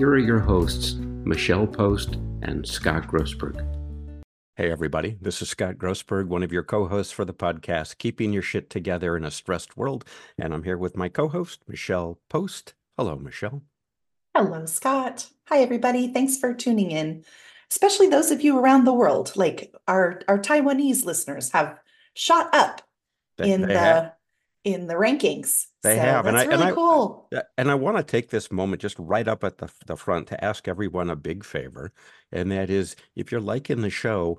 here are your hosts, Michelle Post and Scott Grossberg. Hey, everybody. This is Scott Grossberg, one of your co hosts for the podcast, Keeping Your Shit Together in a Stressed World. And I'm here with my co host, Michelle Post. Hello, Michelle. Hello, Scott. Hi, everybody. Thanks for tuning in, especially those of you around the world. Like our, our Taiwanese listeners have shot up They- in they the have. In the rankings. They So have, and that's I- and really I- cool. And I want to take this moment just right up at the, the front to ask everyone a big favor. And that is if you're liking the show,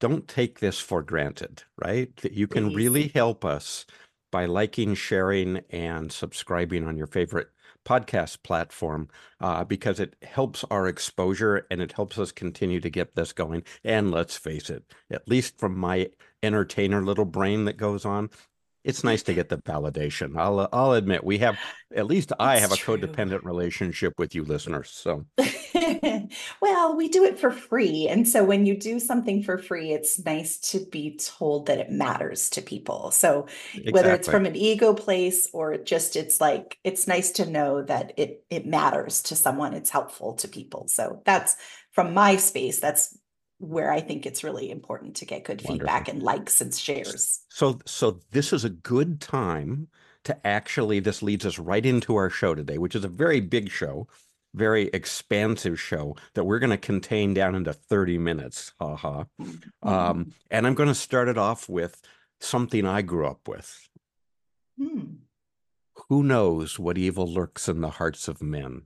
don't take this for granted, right? That you can Please. really help us by liking, sharing, and subscribing on your favorite podcast platform uh, because it helps our exposure and it helps us continue to get this going. And let's face it, at least from my entertainer little brain that goes on, it's nice to get the validation. I'll uh, I'll admit we have at least I It's have a true. codependent relationship with you listeners. So well, we do it for free. And so when you do something for free, it's nice to be told that it matters to people. So whether it's from an ego place or just it's like it's nice to know that it it matters to someone, it's helpful to people. So that's from my space, that's where I think it's really important to get good feedback and likes and shares. So, so this is a good time to actually, this leads us right into our show today, which is a very big show, very expansive show that we're going to contain down into 30 minutes. Haha. Um, and I'm going to start it off with something I grew up with. Hmm. Who knows what evil lurks in the hearts of men?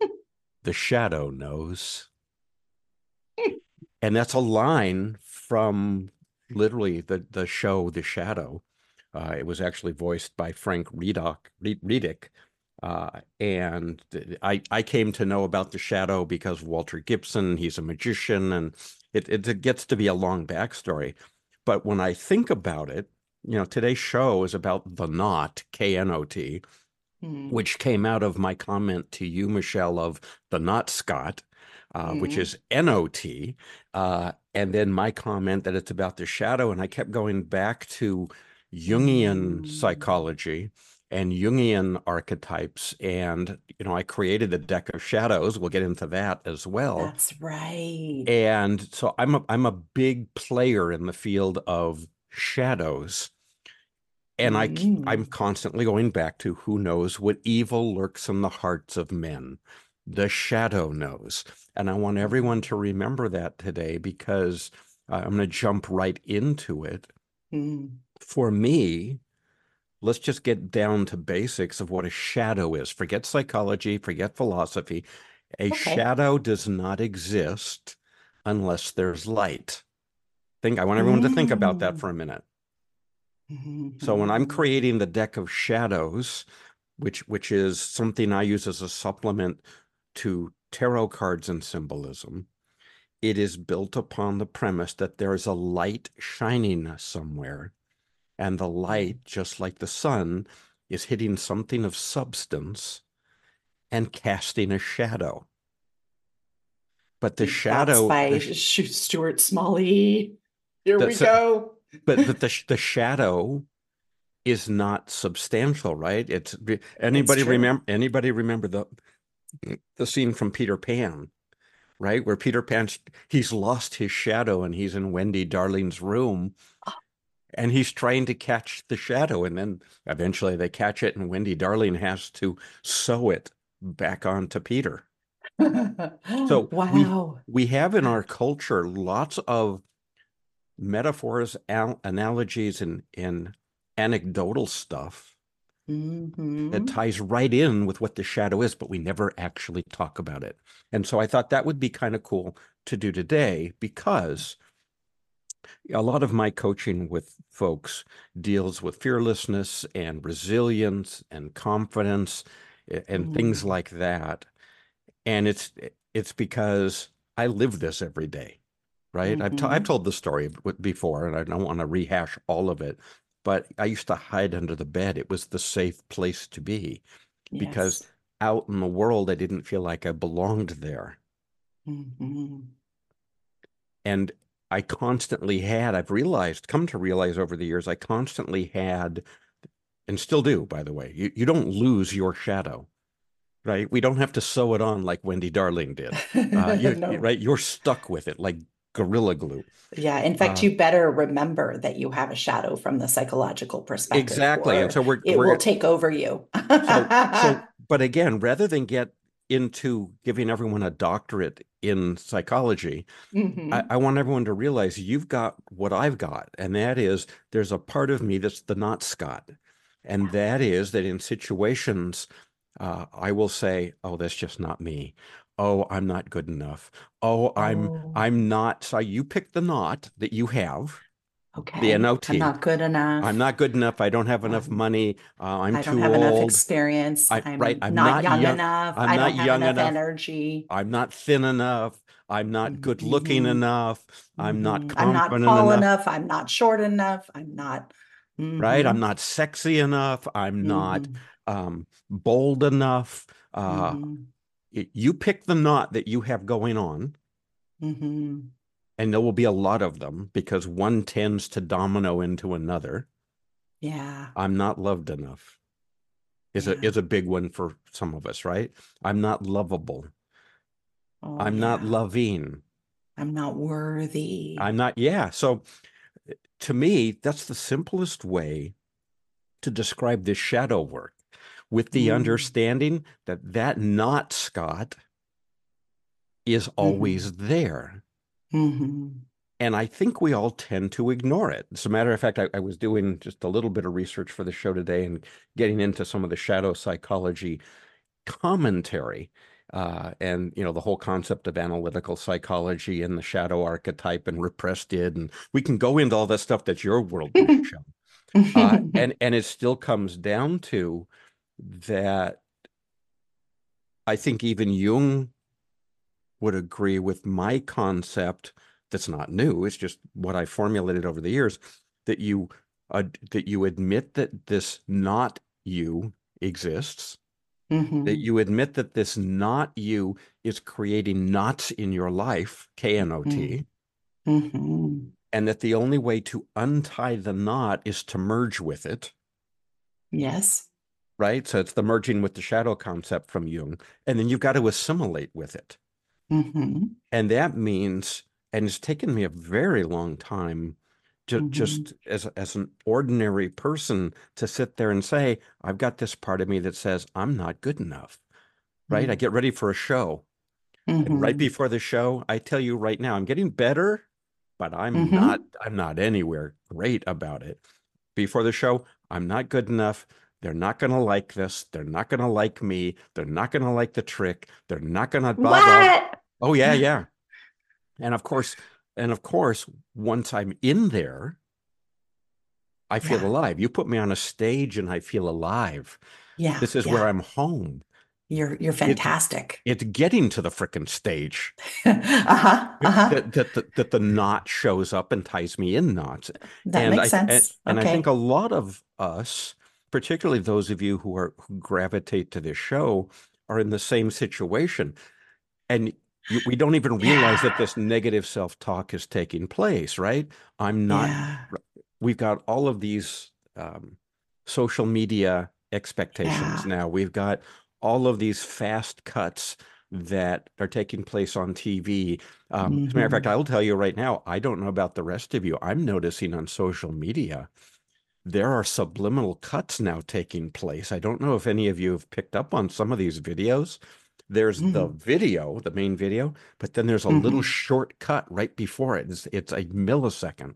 the shadow knows. And that's a line from literally the, the show The Shadow. Uh, it was actually voiced by Frank Redock, Readick. Uh, and I, I came to know about The Shadow because Walter Gibson, he's a magician, and it, it, it gets to be a long backstory. But when I think about it, you know, today's show is about The Knot, K N O T, Hmm. which came out of my comment to you, Michelle, of the not Scott, uh, which Mhm. is N-O-T, uh, and then my comment that it's about the shadow, and I kept going back to Jungian Mm. psychology and Jungian archetypes, and you know, I created the deck of shadows. We'll get into that as well. That's right. And so I'm a I'm a big player in the field of shadows. And I k- I'm Mm. constantly going back to who knows what evil lurks in the hearts of men. The shadow knows. And I want everyone to remember that today because uh, I'm going to jump right into it. Hmm. For me, let's just get down to basics of what a shadow is. Forget psychology, forget philosophy. A Okay. shadow does not exist unless there's light. Think I want everyone to think about that Mm. for a minute. So when I'm creating the deck of shadows, which which is something I use as a supplement to tarot cards and symbolism, it is built upon the premise that there is a light shining somewhere, and the light, just like the sun, is hitting something of substance and casting a shadow. But the That's shadow, by the Stuart Smalley. Here we That's go. but but the the shadow is not substantial, right? It's anybody true. remember anybody remember the the scene from Peter Pan, right? Where Peter Pan he's lost his shadow and he's in Wendy Darling's room and he's trying to catch the shadow and then eventually they catch it and Wendy Darling has to sew it back onto Peter. So we- wow. We have in our culture lots of metaphors, al- analogies, and, and anecdotal stuff that Mhm. ties right in with what the shadow is, but we never actually talk about it. And so I thought that would be kind of cool to do today because a lot of my coaching with folks deals with fearlessness and resilience and confidence and things Mm. like that. And it's it's because I live this every day, right? I've, t- I've Mhm. told the story before and I don't want to rehash all of it, but I used to hide under the bed. It was the safe place to be because out in the world, I didn't feel like I belonged there. Mhm. And I constantly had, I've realized, come to realize over the years, I constantly had, and still do, by the way, you, you don't lose your shadow, right? We don't have to sew it on like Wendy Darling did. Uh, you, No. Right? You're stuck with it like gorilla glue. Yeah, in fact, Uh, you better remember that you have a shadow from the psychological perspective. Exactly. And so we're, it we're will take over you. so, so, but again, rather than get into giving everyone a doctorate in psychology, I, Mhm. I want everyone to realize you've got what I've got, and that is there's a part of me that's the not Scott. And that is that in situations, uh, I will say, oh, that's just not me. Oh, I'm not good enough. Oh, I'm Oh. I'm not. So you pick the not that you have. Okay, the NOT. I'm not good enough. I'm not good enough. I don't have enough Um, money. Uh, I'm I don't have enough experience. I- I'm right, I'm not not young young- enough. I'm I not don't have young enough enough. energy. I'm not thin enough. I'm not good looking Mhm. enough. I'm not Mhm. I'm not tall enough. enough. I'm not short enough. I'm not. right? I'm Mhm. not sexy enough. I'm not Mhm. um, bold enough. Uh, Mhm. You pick the knot that you have going on, Mhm. and there will be a lot of them because one tends to domino into another. Yeah. I'm not loved enough. Is a is a big one for some of us, right? I'm not lovable. Oh, I'm not loving. I'm not worthy. I'm not, yeah. So to me, that's the simplest way to describe this shadow work with the Mm. understanding that that not Scott is always there. Mhm. And I think we all tend to ignore it. As a matter of fact, I, I was doing just a little bit of research for the show today and getting into some of the shadow psychology commentary. Uh, and you know the whole concept of analytical psychology and the shadow archetype and repressed id and we can go into all that stuff that's your world uh, and and it still comes down to that I think even Jung would agree with my concept that's not new it's just what I formulated over the years that you uh, that you admit that this not you exists Mhm. that you admit that this not you is creating knots in your life k-n-o-t Mhm. and that the only way to untie the knot is to merge with it Yes. Right? So it's the merging with the shadow concept from Jung. And then you've got to assimilate with it. Mhm. And that means, and it's taken me a very long time to Mhm. just as, as an ordinary person to sit there and say, I've got this part of me that says, I'm not good enough, right? I Mm. get ready for a show. And right Mhm. before the show, I tell you right now, I'm getting better, but I'm Mhm. not, I'm not anywhere great about it. Before the show, I'm not good enough. They're not going to like this. They're not going to like me. They're not going to like the trick. They're not going to blah. What? Oh, yeah, yeah. And of course, and of course, once I'm in there, I feel Yeah. alive. You put me on a stage and I feel alive. Yeah. This is yeah. where I'm home. You're you're fantastic. It's getting to the frickin' stage. uh-huh. Uh-huh. that, that, that, that the knot shows up and ties me in knots. That and makes I, and- sense. And, okay. I think a lot of us, particularly those of you who are who gravitate to this show, are in the same situation. And you, we don't even realize that this negative self-talk is taking place, right? I'm not, yeah. we've got all of these um, social media expectations Yeah. now. We've got all of these fast cuts that are taking place on TV. Um, As a matter of fact, Mhm. I will tell you right now, I don't know about the rest of you. I'm noticing on social media, there are subliminal cuts now taking place. I don't know if any of you have picked up on some of these videos. There's the Mhm. video, the main video, but then there's a little Mhm. short cut right before it. It's, it's a millisecond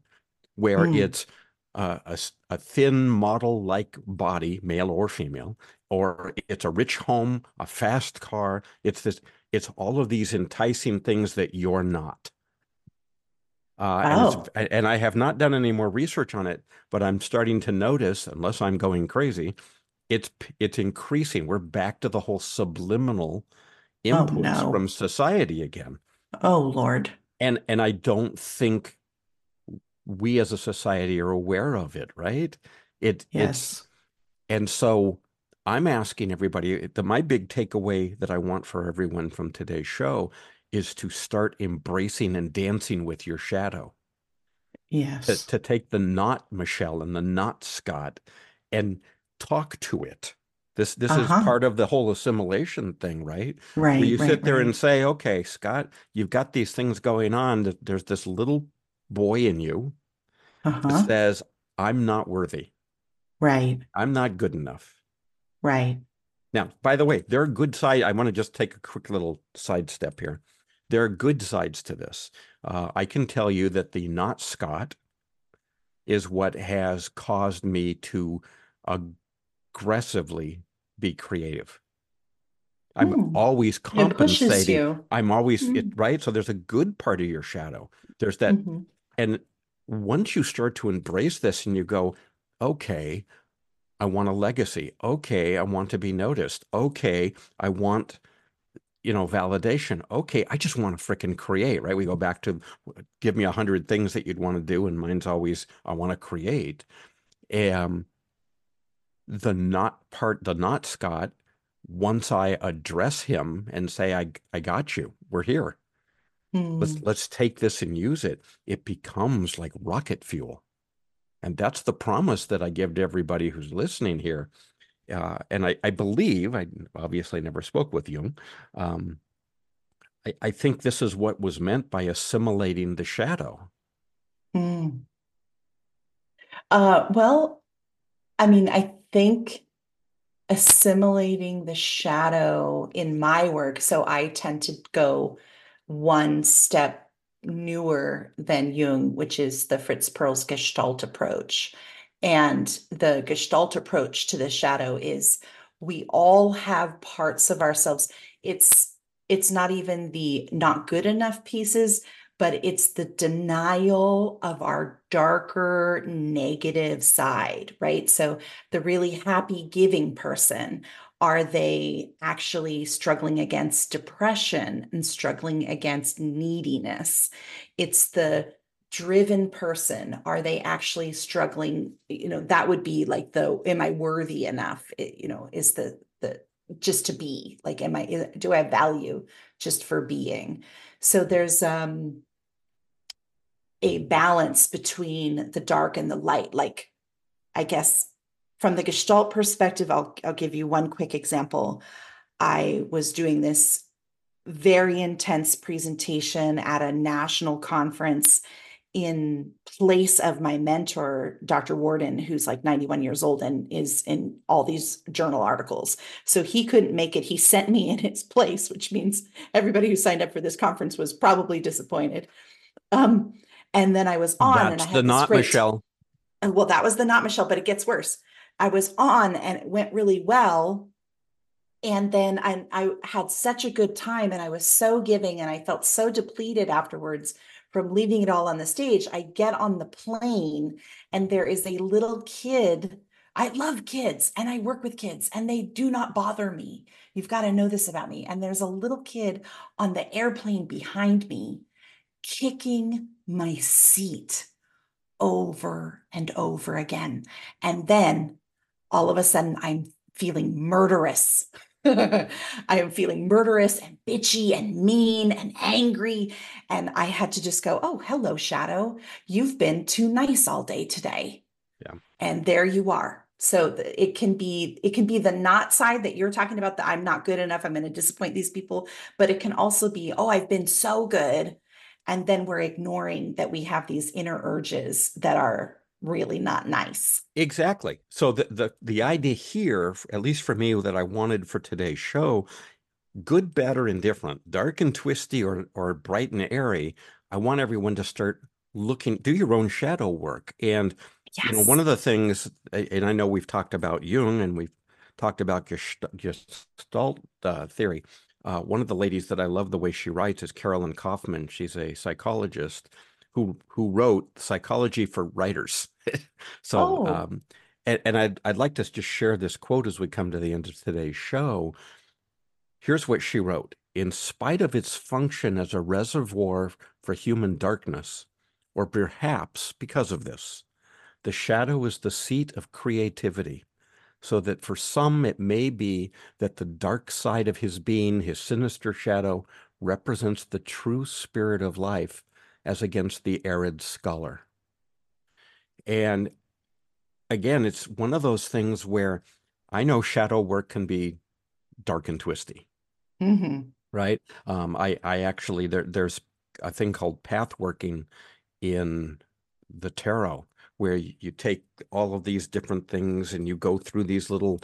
where Mm. it's uh, a, a thin model like body, male or female, or it's a rich home, a fast car. It's this, it's all of these enticing things that you're not. Uh, and, Oh. it's, and I have not done any more research on it, but I'm starting to notice, unless I'm going crazy, it's it's increasing. We're back to the whole subliminal inputs no. from society again. Oh, Lord. And and I don't think we as a society are aware of it, right? It it's Yes. and so I'm asking everybody, the my big takeaway that I want for everyone from today's show is to start embracing and dancing with your shadow. Yes. to take the not Michelle and the not Scott and talk to it. This this is Uh-huh. part of the whole assimilation thing, right? Right. Where you right, sit there right. and say, okay, Scott, you've got these things going on. that There's this little boy in you Uh-huh. says, I'm not worthy. Right. I'm not good enough. Right. Now, by the way, there are good side. I want to just take a quick little sidestep here. There are good sides to this. Uh, I can tell you that the not Scott is what has caused me to aggressively be creative. I'm Hmm. always compensating. you. I'm always it, Mm. right. So there's a good part of your shadow. There's that Mhm. and once you start to embrace this and you go, okay, I want a legacy. Okay, I want to be noticed. Okay, I want, you know, validation. Okay, I just want to frickin' create, right? We go back to give me a hundred things that you'd want to do, and mine's always I want to create. Um, the not part, the not Scott, once I address him and say, I I got you, we're here let's Hmm. let's take this and use it it becomes like rocket fuel and that's the promise that i give to everybody who's listening here uh, and I, I believe i obviously never spoke with jung um, I, I think this is what was meant by assimilating the shadow Hmm. Uh, well, I mean, I think assimilating the shadow in my work, so I tend to go one step newer than Jung, which is the Fritz Perls Gestalt approach. And the Gestalt approach to the shadow is we all have parts of ourselves. It's it's not even the not good enough pieces, but it's the denial of our darker negative side, right? So the really happy giving person, are they actually struggling against depression and struggling against neediness? It's the driven person. Are they actually struggling? You know, that would be like the, am I worthy enough? It- you know, is the, the, just to be like, am I, do I have value just for being? So there's, um, a balance between the dark and the light. Like, I guess from the Gestalt perspective, I'll I'll give you one quick example. I was doing this very intense presentation at a national conference in place of my mentor, Dr. Warden, who's like 91 years old and is in all these journal articles. So he couldn't make it. He sent me in his place, which means everybody who signed up for this conference was probably disappointed. Um, and then I was on and I had the not great- michelle and well, that was the not Michelle, but it gets worse. I was on and it went really well. And then I, I had such a good time and I was so giving and I felt so depleted afterwards from leaving it all on the stage. I get on the plane and there is a little kid. I love kids and I work with kids and they do not bother me. You've got to know this about me. And there's a little kid on the airplane behind me kicking my seat over and over again. And then all of a sudden, I'm feeling murderous. I am feeling murderous and bitchy and mean and angry. And I had to just go, Oh, hello, Shadow. You've been too nice all day today. Yeah. And there you are. So it can be it can be the not side that you're talking about that I'm not good enough. I'm going to disappoint these people, but it can also be, oh, I've been so good and then we're ignoring that we have these inner urges that are really not nice. Exactly. So the the the idea here, at least for me, that I wanted for today's show, good, bad, or indifferent, dark and twisty, or or bright and airy. I want everyone to start looking, do your own shadow work. And you know, one of the things, and I know we've talked about Jung and we've talked about Gest- Gestalt uh, theory. Uh, one of the ladies that I love the way she writes is Carolyn Kaufman. She's a psychologist who who wrote Psychology for Writers. so, Oh. um, and, and I'd I'd like to just share this quote as we come to the end of today's show. Here's what she wrote: in spite of its function as a reservoir for human darkness, or perhaps because of this, the shadow is the seat of creativity. So that for some, it may be that the dark side of his being, his sinister shadow, represents the true spirit of life as against the arid scholar. And again, it's one of those things where I know shadow work can be dark and twisty. Mm-hmm. Right. Um, I, I actually, there, there's a thing called path working in the tarot where you take all of these different things and you go through these little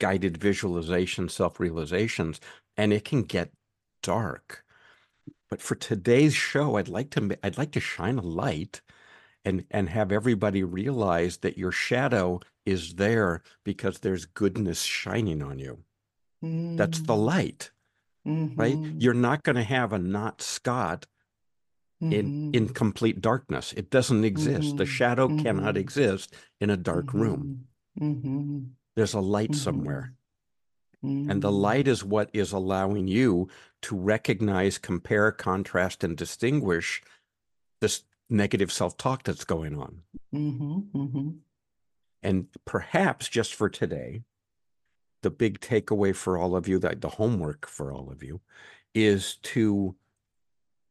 guided visualization self-realizations and it can get dark but for today's show i'd like to i'd like to shine a light and and have everybody realize that your shadow is there because there's goodness shining on you mm. that's the mm. light mm-hmm. right you're not going to have a not scott mm-hmm. in in complete darkness it doesn't exist mm-hmm. the shadow cannot mm-hmm. exist in a dark room mm-hmm. Mm-hmm. there's a light somewhere and the mm. light is what is allowing you to recognize compare contrast and distinguish this negative self-talk that's going on. Mm-hmm, mm-hmm. And perhaps just for today the big takeaway for all of you that the homework for all of you is to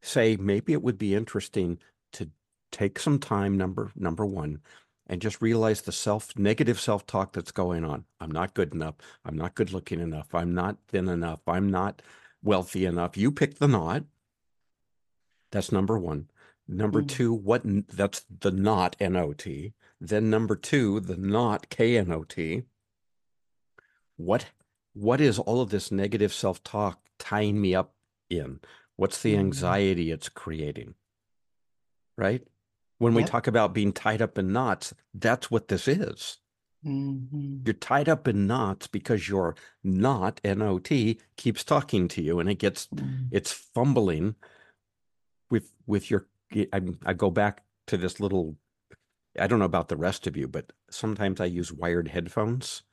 say maybe it would be interesting to take some time number number one and just realize the self negative self-talk that's going on. I'm not good enough. I'm not good looking enough. I'm not thin enough. I'm not wealthy enough. You pick the not. That's number one. Number mm. two what that's the not not then number two the not knot what what is all of this negative self-talk tying me up in? What's the mm-hmm. anxiety it's creating? Right? When we talk about being tied up in knots, that's what this is. Mm-hmm. You're tied up in knots because your knot, N O T, keeps talking to you and it gets, mm-hmm. it's fumbling with, with your, I, I go back to this little, I don't know about the rest of you, but sometimes I use wired headphones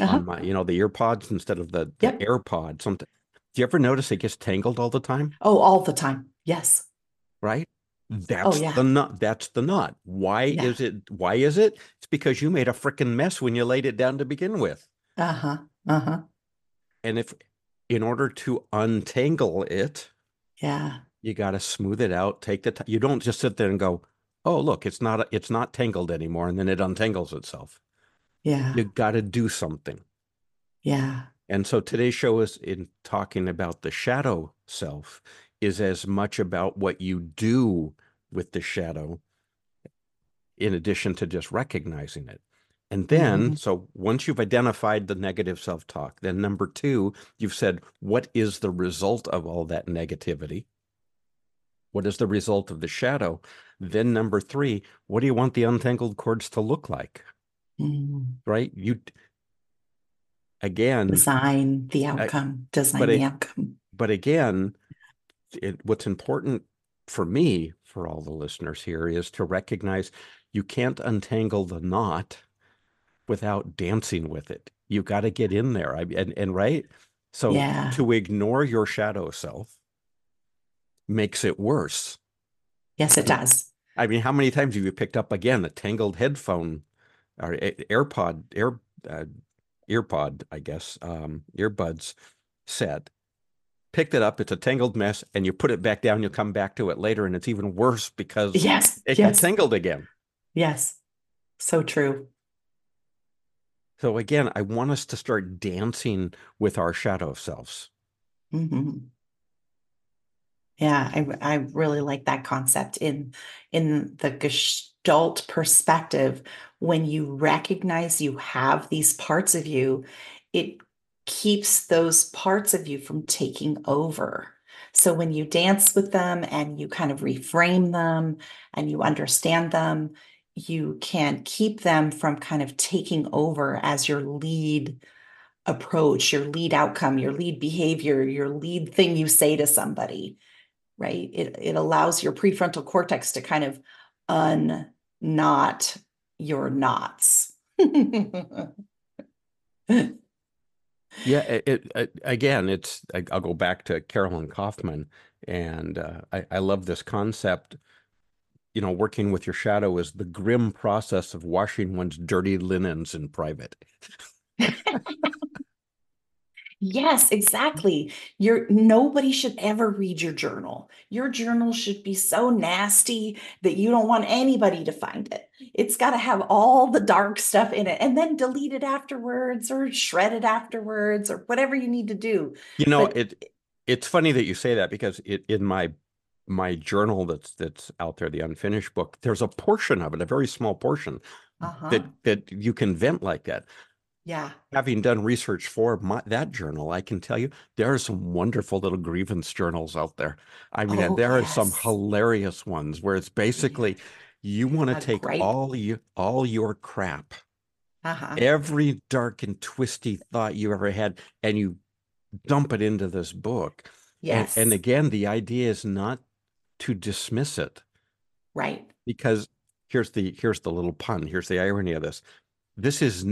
uh-huh. on my, you know, the ear pods instead of the, the yep. AirPod. Sometimes do you ever notice it gets tangled all the time? Oh, all the time. Yes. Right? That's oh, yeah. the nut. That's the nut. Why yeah. is it? Why is it? It's because you made a freaking mess when you laid it down to begin with. Uh huh. Uh huh. And if, in order to untangle it, yeah, you got to smooth it out. Take the time. You don't just sit there and go, "Oh, look, it's not. It's not tangled anymore," and then it untangles itself. Yeah. You got to do something. Yeah. And so today's show is in talking about the shadow self is as much about what you do with the shadow in addition to just recognizing it. And then, mm-hmm. so once you've identified the negative self talk, then number two, you've said, what is the result of all that negativity? What is the result of the shadow? Then number three, what do you want the untangled cords to look like? Mm-hmm. Right? You again design the outcome design the outcome but again it, what's important for me for all the listeners here is to recognize you can't untangle the knot without dancing with it. You got to get in there I, and, and right? So yeah. to ignore your shadow self makes it worse. Yes it does. I mean how many times have you picked up again a tangled headphone or airpod air uh, earpod, I guess, um, earbuds set, picked it up. It's a tangled mess, and you put it back down. You'll come back to it later, and it's even worse because yes, it yes. got tangled again. Yes, so true. So again, I want us to start dancing with our shadow selves. Mm-hmm. Yeah, I I really like that concept in in the Gestalt perspective when you recognize you have these parts of you, it keeps those parts of you from taking over. So when you dance with them and you kind of reframe them and you understand them, you can keep them from kind of taking over as your lead approach, your lead outcome, your lead behavior, your lead thing you say to somebody, right? It, it allows your prefrontal cortex to kind of unknot your knots. Yeah, it, it, it again, it's I'll go back to Carolyn Kaufman, and uh, I, I love this concept. You know, working with your shadow is the grim process of washing one's dirty linens in private. Yes, exactly. You're nobody should ever read your journal. Your journal should be so nasty that you don't want anybody to find it. It's got to have all the dark stuff in it and then delete it afterwards or shred it afterwards or whatever you need to do. You know, But- it it's funny that you say that because it in my my journal that's that's out there, the unfinished book, there's a portion of it, a very small portion Uh-huh. that that you can vent like that. Yeah. Having done research for my, that journal, I can tell you there are some wonderful little grievance journals out there. I mean, Oh, there are some hilarious ones where it's basically you want to take gripe. all you all your crap, Uh-huh. every dark and twisty thought you ever had, and you dump it into this book. And, Yes. and again, the idea is not to dismiss it right. because here's the here's the little pun. Here's the irony of this. This is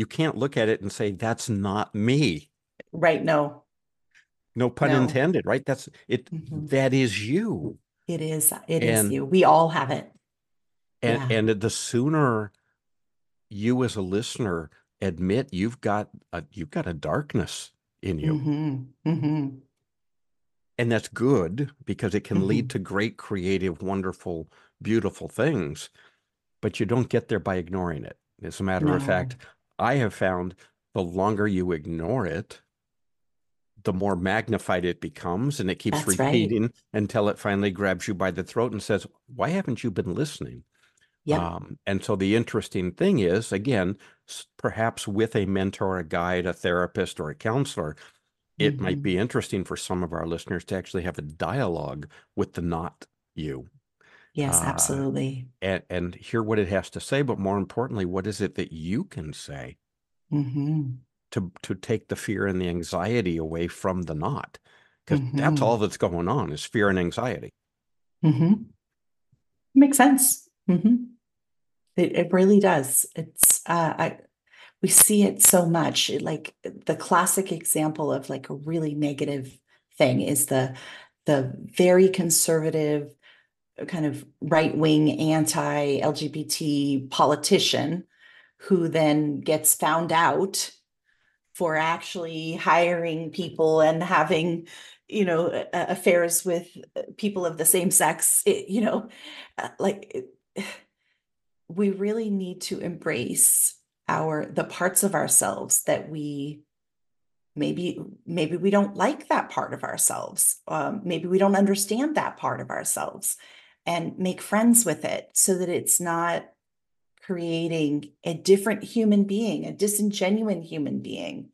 you can't look at it and say that's not me. Right. No, No pun No. intended, right? That's it. Mhm. that is you. it is. It is And- you. We all have it. And Yeah. and the sooner you as a listener admit you've got a you've got a darkness in you. hmm hmm And that's good because it can Mm-hmm. lead to great creative, wonderful, beautiful things. But you don't get there by ignoring it. As a matter of fact, I have found the longer you ignore it, the more magnified it becomes and it keeps That's right. repeating until it finally grabs you by the throat and says, Why haven't you been listening? Yep. Um, and so the interesting thing is, again, perhaps with a mentor, a guide, a therapist, or a counselor, it might Mhm. be interesting for some of our listeners to actually have a dialogue with the not you yes, uh, absolutely. and, and hear what it has to say. But more importantly, what is it that you can say hmm to, to take the fear and the anxiety away from the knot? Because that's Mhm. all that's going on is fear and anxiety. hmm Makes sense. hmm It it really does. It's uh, I we see it so much. It, like the classic example of like a really negative thing is the the very conservative kind of right wing anti LGBT politician who then gets found out for actually hiring people and having you know affairs with people of the same sex it, you know uh, like we really need to embrace our the parts of ourselves that we maybe maybe we don't like that part of ourselves. Um, maybe we don't understand that part of ourselves and make friends with it so that it's not creating a different human being a disingenuine human being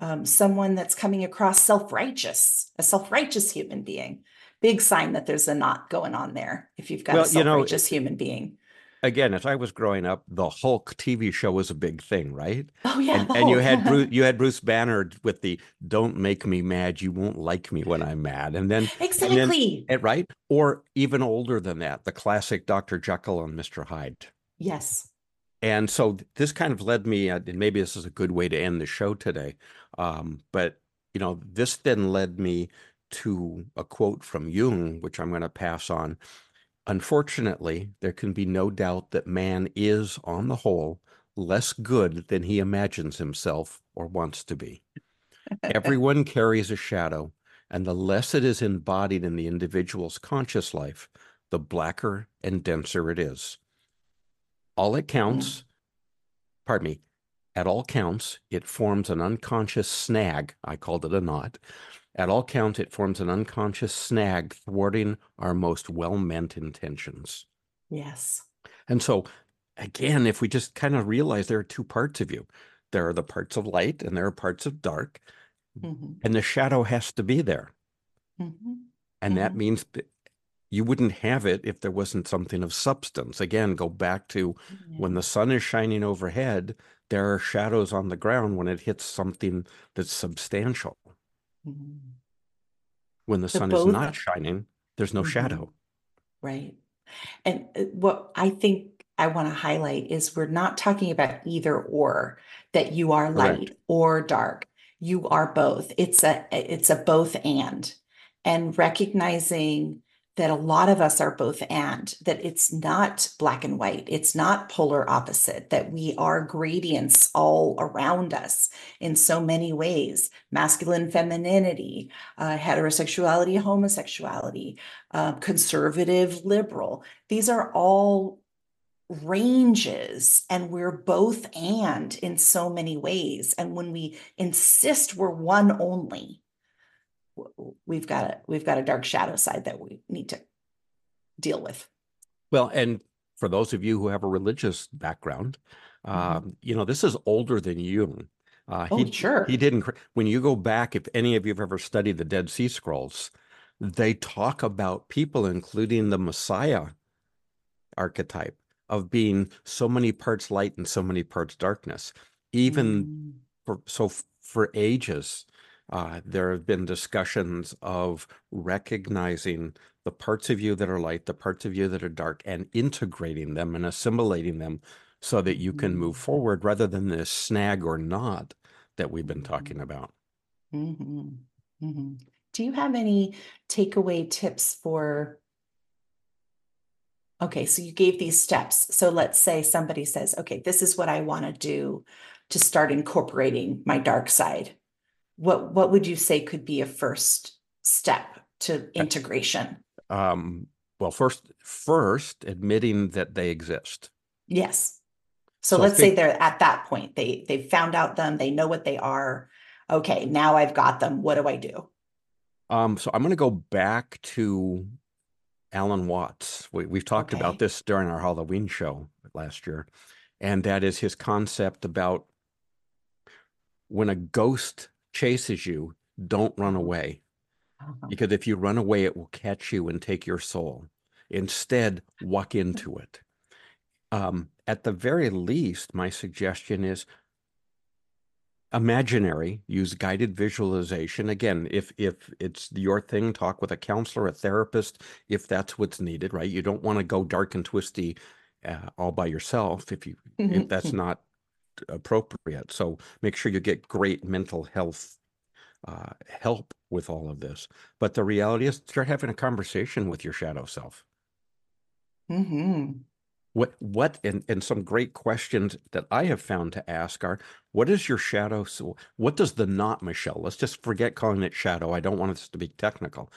um, someone that's coming across self-righteous a self-righteous human being. Big sign that there's a knot going on there if you've got Well, a you know, human being Again, as I was growing up, the Hulk TV show was a big thing, right? oh yeah and, and you had Bruce, you had Bruce Banner with the "Don't make me mad, you won't like me when I'm mad," and then exactly and right, or even older than that, the classic Dr. Jekyll and Mr. Hyde. yes And so this kind of led me, uh, and maybe this is a good way to end the show today. Um, but you know, this then led me to a quote from Jung, which I'm going to pass on. Unfortunately, there can be no doubt that man is, on the whole, less good than he imagines himself or wants to be. Everyone carries a shadow, and the less it is embodied in the individual's conscious life, the blacker and denser it is. All it counts, mm. pardon me, at all counts, it forms an unconscious snag. I called it a knot. At all counts, it forms an unconscious snag thwarting our most well meant intentions. yes And so, again, if we just kind of realize there are two parts of you there are the parts of light and there are parts of dark, Mhm, and the shadow has to be there. mhm. And that Mhm. means that you wouldn't have it if there wasn't something of substance. Again, go back to when the sun is shining overhead, there are shadows on the ground when it hits something that's substantial. Mhm. When the So sun both- is not shining, there's no Mhm. shadow. Right. And uh, what I think I want to highlight is we're not talking about either or, that you are Correct. light or dark. you are both. It's a it's a both and and recognizing that a lot of us are both and that it's not black and white it's not polar opposite that we are gradients all around us in so many ways masculine femininity uh, heterosexuality homosexuality uh, conservative liberal. These are all ranges and we're both and in so many ways. And when we insist we're one only we've got a we've got a dark shadow side that we need to deal with well and for those of you who have a religious background mm-hmm. um, you know this is older than Jung uh, oh, he, sure he didn't when you go back if any of you have ever studied the dead sea scrolls they talk about people including the messiah archetype of being so many parts light and so many parts darkness even mm. for so for ages uh, there have been discussions of recognizing the parts of you that are light, the parts of you that are dark, and integrating them and assimilating them so that you can move mm. forward rather than this snag or knot that we've been talking mm-hmm. about. Mm-hmm. Mm-hmm. Do you have any takeaway tips for? Okay, so you gave these steps. So let's say somebody says, okay, this is what I want to do to start incorporating my dark side what what would you say could be a first step to integration? Um, well first first admitting that they exist. Yes. So, so let's think, say they're at that point. They they've found out them. They know what they are. Okay now i've got them. What do i do? Um so i'm going to go back to alan watts. We, we've talked okay. about this during our halloween show last year and that is his concept about when a ghost chases you, don't run away. Uh-huh. Because if you run away, it will catch you and take your soul. Instead, walk into it. Um, at the very least, my suggestion is imaginary use guided visualization again if if it's your thing talk with a counselor a therapist if that's what's needed right you don't want to go dark and twisty uh, all by yourself if you if that's not appropriate. So make sure you get great mental health uh, help with all of this. But the reality is, start having a conversation with your shadow self. Mm-hmm. What what and, and some great questions that I have found to ask are what is your shadow so what does the not Michelle? Let's just forget calling it shadow. I don't want this to be technical.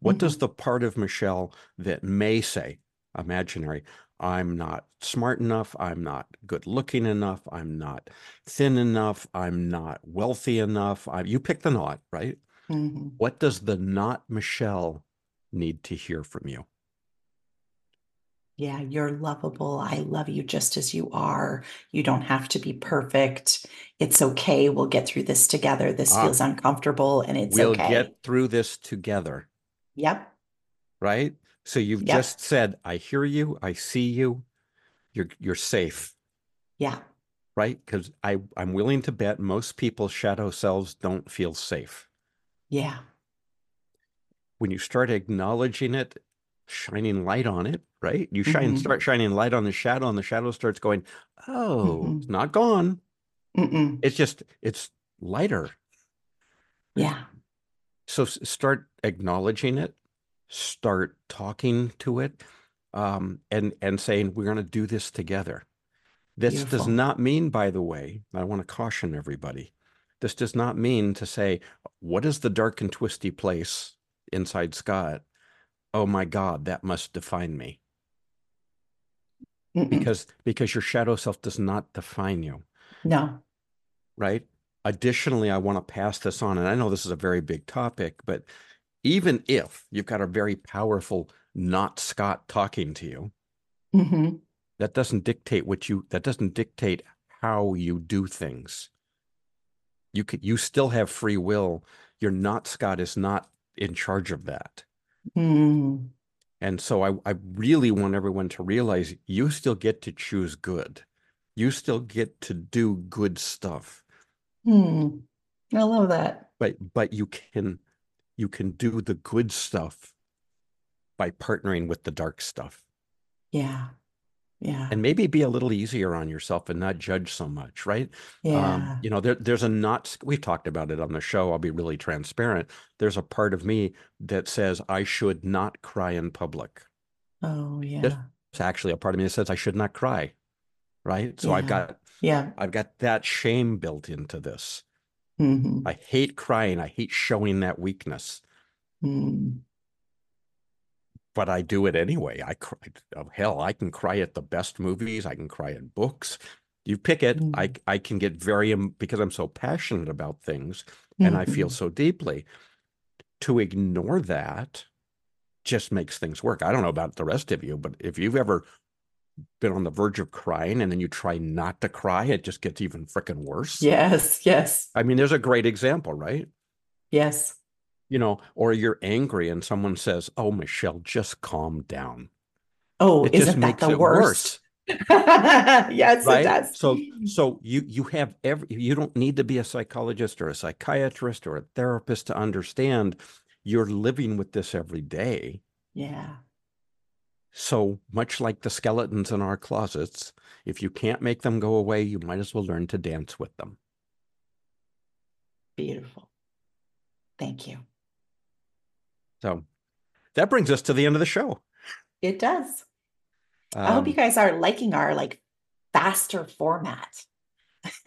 What mm-hmm. does the part of Michelle that may say, imaginary, I'm not smart enough. I'm not good looking enough. I'm not thin enough. I'm not wealthy enough. I, you pick the not, right? Mm-hmm. What does the not Michelle need to hear from you? Yeah, you're lovable. I love you just as you are. You don't have to be perfect. It's okay. We'll get through this together. This uh, feels uncomfortable and it's we'll okay. We'll get through this together. Yep. Right? So you've just said, I hear you, I see you, you're you're safe. Yeah. Right? Because I, I'm willing to bet most people's shadow selves don't feel safe. Yeah. When you start acknowledging it, shining light on it, right? You shine, mm-hmm. start shining light on the shadow, and the shadow starts going, Oh, mm-hmm. it's not gone. Mm-mm. It's just it's lighter. Yeah. So start acknowledging it start talking to it um, and and saying we're going to do this together. This Beautiful. does not mean, by the way, I want to caution everybody. This does not mean to say what is the dark and twisty place inside Scott. Oh my God, that must define me. Mm-mm. Because because your shadow self does not define you. No. Right. Additionally, I want to pass this on, and I know this is a very big topic, but even if you've got a very powerful not Scott talking to you, mm-hmm. that doesn't dictate what you that doesn't dictate how you do things. You could you still have free will. Your not Scott is not in charge of that. Mm. And so I, I really want everyone to realize you still get to choose good. You still get to do good stuff. Mm. I love that. But but you can you can do the good stuff by partnering with the dark stuff. Yeah. Yeah. and maybe be a little easier on yourself and not judge so much, right? Yeah. Um, you know, there, there's a not, we've talked about it on the show. I'll be really transparent. There's a part of me that says I should not cry in public. oh, yeah. It's actually a part of me that says I should not cry. Right. So I've got, Yeah. I've got that shame built into this. Mhm. I hate crying. I hate showing that weakness, Mm. but I do it anyway. I cry. Oh, hell, I can cry at the best movies. I can cry at books. You pick it. I, Mm. I can get very, because I'm so passionate about things. and I feel Mhm. so deeply. To ignore that just makes things work. I don't know about the rest of you, but if you've ever been on the verge of crying and then you try not to cry, it just gets even freaking worse. Yes. Yes. I mean, there's a great example, right? Yes. You know, or you're angry and someone says, Oh, Michelle, just calm down. Oh, It just isn't that makes the it worst? yes, it does. so so you you have every you don't need to be a psychologist or a psychiatrist or a therapist to understand you're living with this every day yeah. So much like the skeletons in our closets if you can't make them go away you might as well learn to dance with them Beautiful. Thank you. so that brings us to the end of the show It does. I hope you Um, guys are liking our like faster format.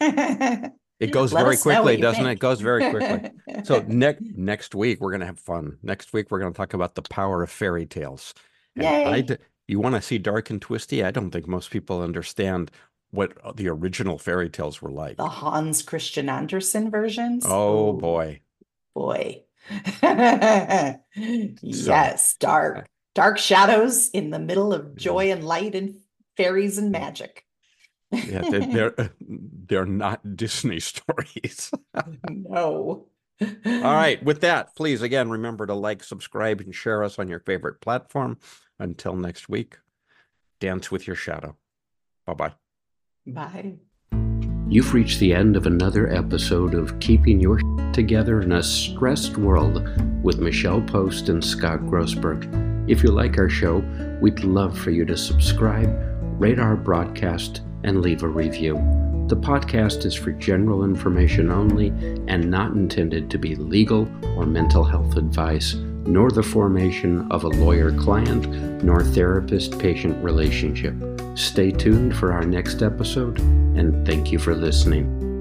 it goes Let very us know what quickly doesn't it think. it goes very quickly so next next week we're going to have fun next week we're going to talk about the power of fairy tales And Yay. d- you want to see dark and twisty? I don't think most people understand what uh, the original fairy tales were like. the Hans Christian Andersen versions. Oh boy. boy. yes, dark, dark shadows in the middle of joy and light and fairies and magic. Yeah, they, they're they're not Disney stories. no. All right, with that, please again remember to like, subscribe, and share us on your favorite platform. Until next week, dance with your shadow. Bye-bye. Bye. You've reached the end of another episode of Keeping Your Together in a Stressed World with Michelle Post and Scott Grossberg. If you like our show, we'd love for you to subscribe, rate our broadcast, and leave a review. The podcast is for general information only and not intended to be legal or mental health advice, nor the formation of a lawyer client nor therapist patient relationship. Stay tuned for our next episode, and thank you for listening.